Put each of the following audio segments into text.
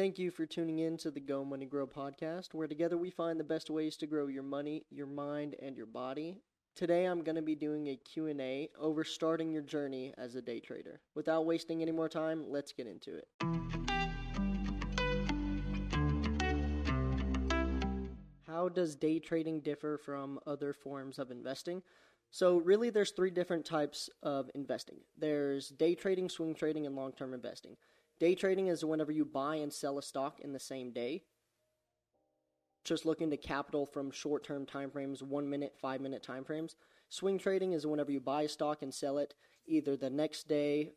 Thank you for tuning in to the Go Money Grow podcast, where together we find the best ways to grow your money, your mind, and your body. Today I'm going to be doing a Q&A over starting your journey as a day trader. Without wasting any more time, let's get into it. How does day trading differ from other forms of investing? So, really, there's three different types of investing there's day trading, swing trading, and long term investing. Day trading is whenever you buy and sell a stock in the same day. Just looking to capital from short term time frames, one minute, five minute time frames. Swing trading is whenever you buy a stock and sell it either the next day,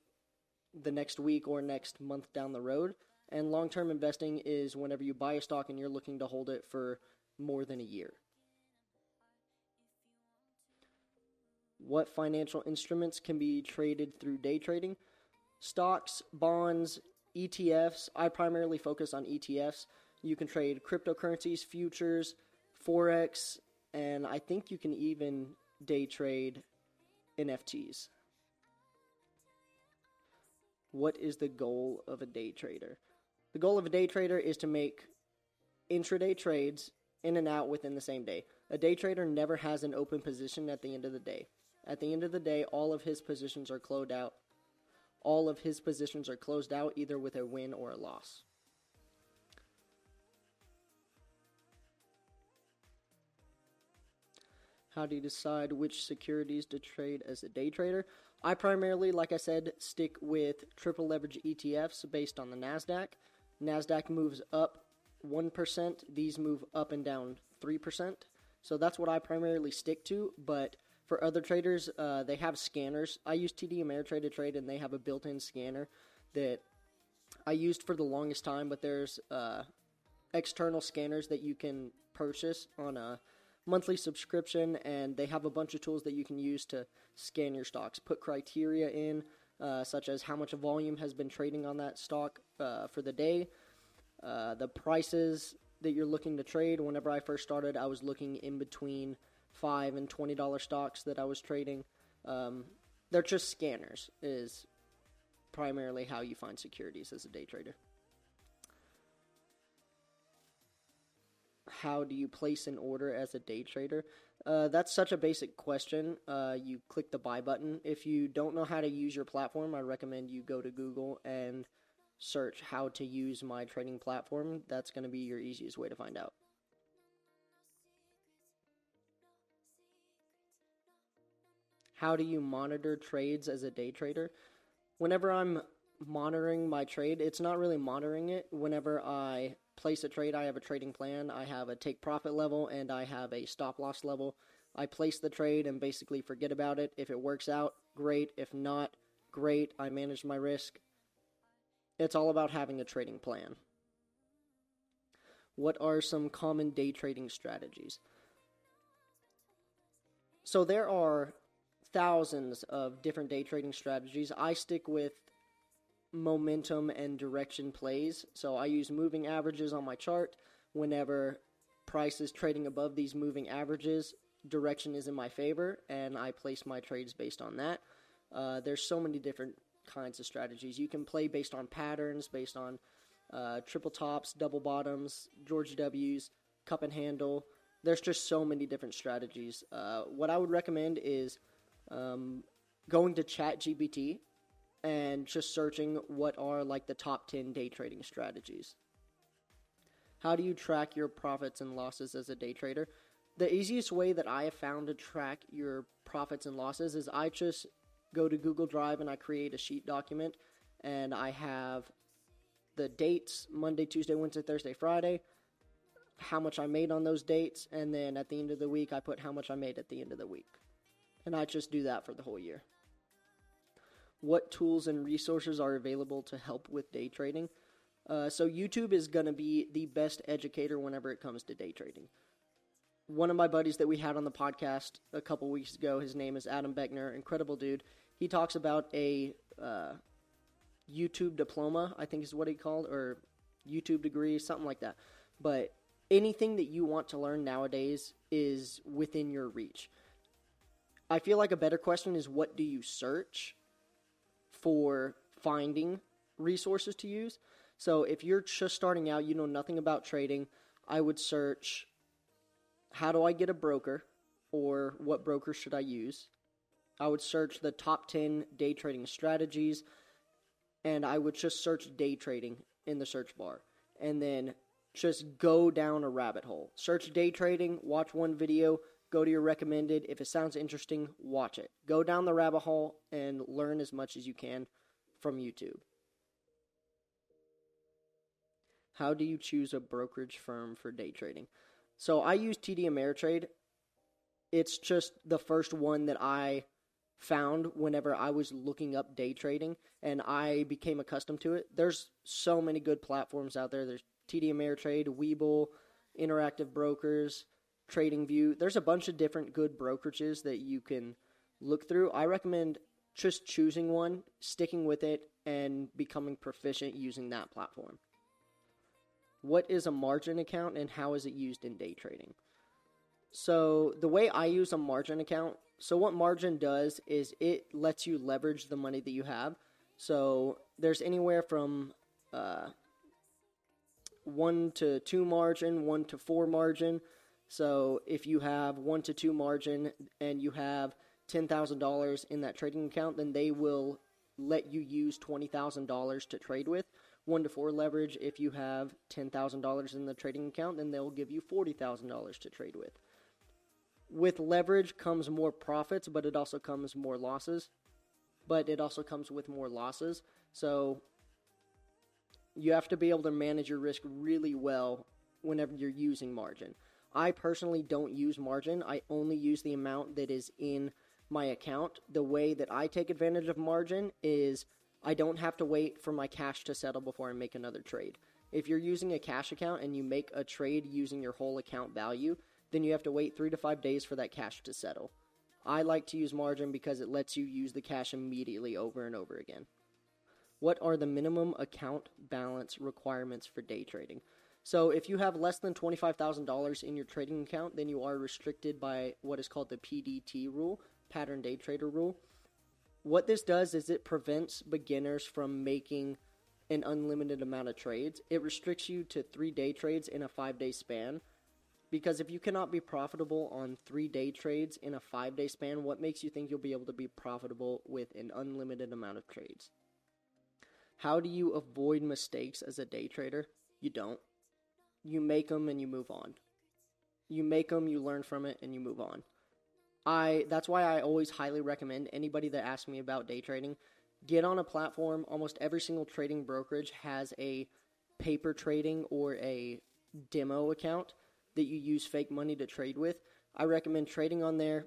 the next week, or next month down the road. And long term investing is whenever you buy a stock and you're looking to hold it for more than a year. What financial instruments can be traded through day trading? Stocks, bonds, ETFs. I primarily focus on ETFs. You can trade cryptocurrencies, futures, forex, and I think you can even day trade NFTs. What is the goal of a day trader? The goal of a day trader is to make intraday trades in and out within the same day. A day trader never has an open position at the end of the day. At the end of the day, all of his positions are closed out. All of his positions are closed out either with a win or a loss. How do you decide which securities to trade as a day trader? I primarily, like I said, stick with triple leverage ETFs based on the NASDAQ. NASDAQ moves up 1%, these move up and down 3%. So that's what I primarily stick to, but for other traders, uh, they have scanners. I use TD Ameritrade to trade, and they have a built-in scanner that I used for the longest time. But there's uh, external scanners that you can purchase on a monthly subscription, and they have a bunch of tools that you can use to scan your stocks. Put criteria in, uh, such as how much volume has been trading on that stock uh, for the day, uh, the prices that you're looking to trade. Whenever I first started, I was looking in between five and twenty dollar stocks that I was trading. Um, they're just scanners. Is primarily how you find securities as a day trader. How do you place an order as a day trader? Uh, that's such a basic question. Uh, you click the buy button. If you don't know how to use your platform, I recommend you go to Google and search how to use my trading platform. That's going to be your easiest way to find out. How do you monitor trades as a day trader? Whenever I'm monitoring my trade, it's not really monitoring it. Whenever I place a trade, I have a trading plan, I have a take profit level, and I have a stop loss level. I place the trade and basically forget about it. If it works out, great. If not, great. I manage my risk. It's all about having a trading plan. What are some common day trading strategies? So there are thousands of different day trading strategies. I stick with momentum and direction plays. So I use moving averages on my chart. Whenever price is trading above these moving averages, direction is in my favor, and I place my trades based on that. Uh, there's so many different kinds of strategies. You can play based on patterns, based on uh, triple tops, double bottoms, George W's, cup and handle. There's just so many different strategies. Uh, what I would recommend is um, going to ChatGPT and just searching what are like the top 10 day trading strategies. How do you track your profits and losses as a day trader? The easiest way that I have found to track your profits and losses is I just go to Google Drive and I create a sheet document and I have the dates Monday, Tuesday, Wednesday, Thursday, Friday, how much I made on those dates, and then at the end of the week, I put how much I made at the end of the week and I just do that for the whole year. What tools and resources are available to help with day trading? Uh, so, YouTube is going to be the best educator whenever it comes to day trading. One of my buddies that we had on the podcast a couple weeks ago, his name is Adam Beckner, incredible dude. He talks about a uh, YouTube diploma, I think is what he called, or YouTube degree, something like that. But anything that you want to learn nowadays is within your reach. I feel like a better question is what do you search for finding resources to use? So if you're just starting out, you know nothing about trading, I would search how do I get a broker or what broker should I use? I would search the top 10 day trading strategies and I would just search day trading in the search bar and then just go down a rabbit hole. Search day trading, watch one video, go to your recommended. If it sounds interesting, watch it. Go down the rabbit hole and learn as much as you can from YouTube. How do you choose a brokerage firm for day trading? So I use TD Ameritrade. It's just the first one that I found whenever I was looking up day trading and I became accustomed to it. There's so many good platforms out there. There's TD Ameritrade, Webull, Interactive Brokers, TradingView. There's a bunch of different good brokerages that you can look through. I recommend just choosing one, sticking with it, and becoming proficient using that platform. What is a margin account and how is it used in day trading? So, the way I use a margin account, so what margin does is it lets you leverage the money that you have. So, there's anywhere from uh, 1 to 2 margin, 1 to 4 margin. So, if you have 1 to 2 margin and you have $10,000 in that trading account, then they will let you use $20,000 to trade with. 1 to 4 leverage, if you have $10,000 in the trading account, then they'll give you $40,000 to trade with. With leverage comes more profits, but it also comes more losses. But it also comes with more losses. So you have to be able to manage your risk really well whenever you're using margin. I personally don't use margin. I only use the amount that is in my account. The way that I take advantage of margin is I don't have to wait for my cash to settle before I make another trade. If you're using a cash account and you make a trade using your whole account value, then you have to wait three to five days for that cash to settle. I like to use margin because it lets you use the cash immediately over and over again. What are the minimum account balance requirements for day trading? So, if you have less than $25,000 in your trading account, then you are restricted by what is called the PDT rule, pattern day trader rule. What this does is it prevents beginners from making an unlimited amount of trades. It restricts you to three day trades in a five day span. Because if you cannot be profitable on three day trades in a five day span, what makes you think you'll be able to be profitable with an unlimited amount of trades? How do you avoid mistakes as a day trader? You don't. You make them and you move on. You make them, you learn from it, and you move on. I that's why I always highly recommend anybody that asks me about day trading get on a platform. Almost every single trading brokerage has a paper trading or a demo account that you use fake money to trade with. I recommend trading on there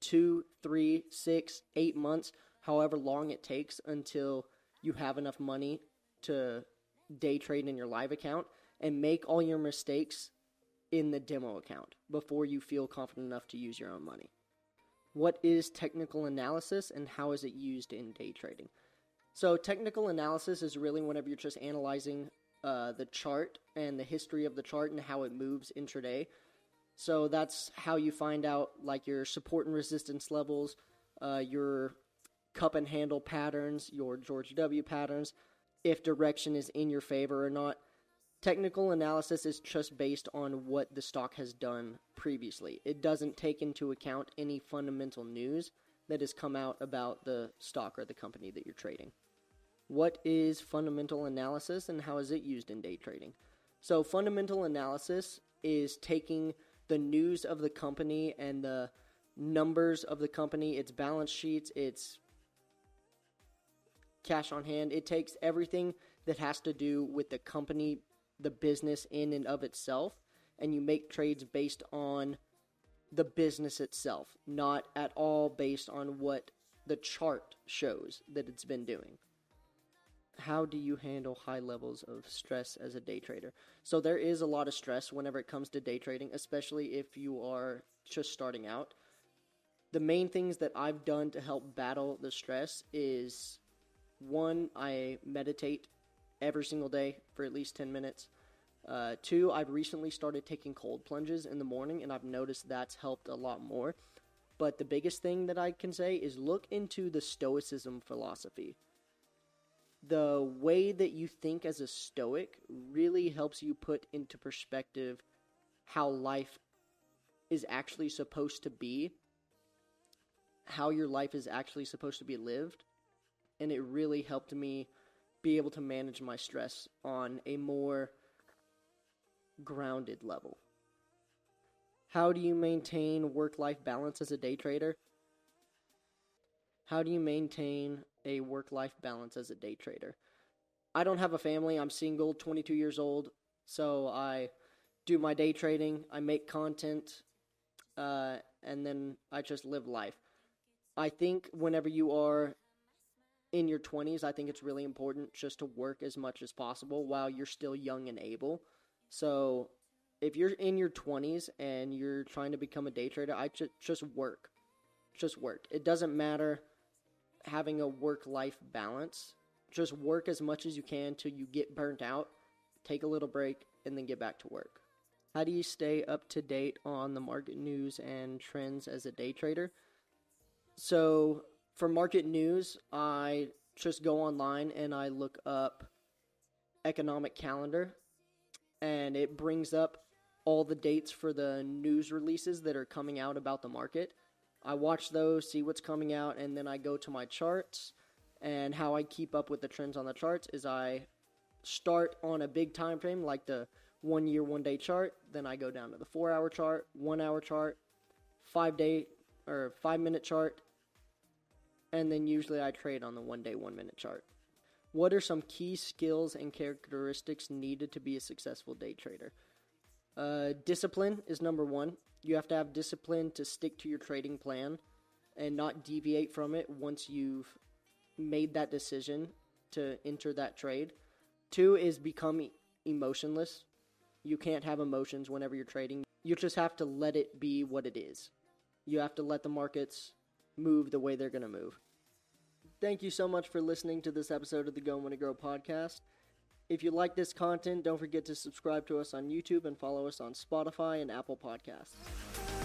two, three, six, eight months, however long it takes until you have enough money to day trade in your live account and make all your mistakes in the demo account before you feel confident enough to use your own money. What is technical analysis and how is it used in day trading? So, technical analysis is really whenever you're just analyzing uh, the chart and the history of the chart and how it moves intraday. So, that's how you find out like your support and resistance levels, uh, your cup and handle patterns, your George W patterns, if direction is in your favor or not. Technical analysis is just based on what the stock has done previously. It doesn't take into account any fundamental news that has come out about the stock or the company that you're trading. What is fundamental analysis and how is it used in day trading? So, fundamental analysis is taking the news of the company and the numbers of the company, its balance sheets, its cash on hand. It takes everything that has to do with the company the business in and of itself, and you make trades based on the business itself, not at all based on what the chart shows that it's been doing. How do you handle high levels of stress as a day trader? So, there is a lot of stress whenever it comes to day trading, especially if you are just starting out. The main things that I've done to help battle the stress is one, I meditate every single day for at least 10 minutes. Uh, two, I've recently started taking cold plunges in the morning, and I've noticed that's helped a lot more. But the biggest thing that I can say is look into the Stoicism philosophy. the way that you think as a stoic really helps you put into perspective how life is actually supposed to be, how your life is actually supposed to be lived. And it really helped me be able to manage my stress on a more grounded level. How do you maintain work life balance as a day trader? How do you maintain a work life balance as a day trader? I don't have a family. I'm single, 22 years old. So I do my day trading, I make content, uh, and then I just live life. I think whenever you are in your 20s, I think it's really important just to work as much as possible while you're still young and able. So if you're in your 20s and you're trying to become a day trader, I just just work. Just work. It doesn't matter having a work life balance. Just work as much as you can till you get burnt out. Take a little break and then get back to work. How do you stay up to date on the market news and trends as a day trader? So, for market news, I just go online and I look up economic calendar and it brings up all the dates for the news releases that are coming out about the market. I watch those, see what's coming out, and then I go to my charts. And how I keep up with the trends on the charts is I start on a big time frame like the one year, one day chart. Then I go down to the four hour chart, one hour chart, five day or five minute chart, and then usually I trade on the one day, one minute chart. What are some key skills and characteristics needed to be a successful day trader? Uh, discipline is number one. You have to have discipline to stick to your trading plan and not deviate from it once you've made that decision to enter that trade. Two is become emotionless. You can't have emotions whenever you're trading. You just have to let it be what it is. You have to let the markets move the way they're going to move. Thank you so much for listening to this episode of the Go Money Grow podcast. If you like this content, don't forget to subscribe to us on YouTube and follow us on Spotify and Apple Podcasts.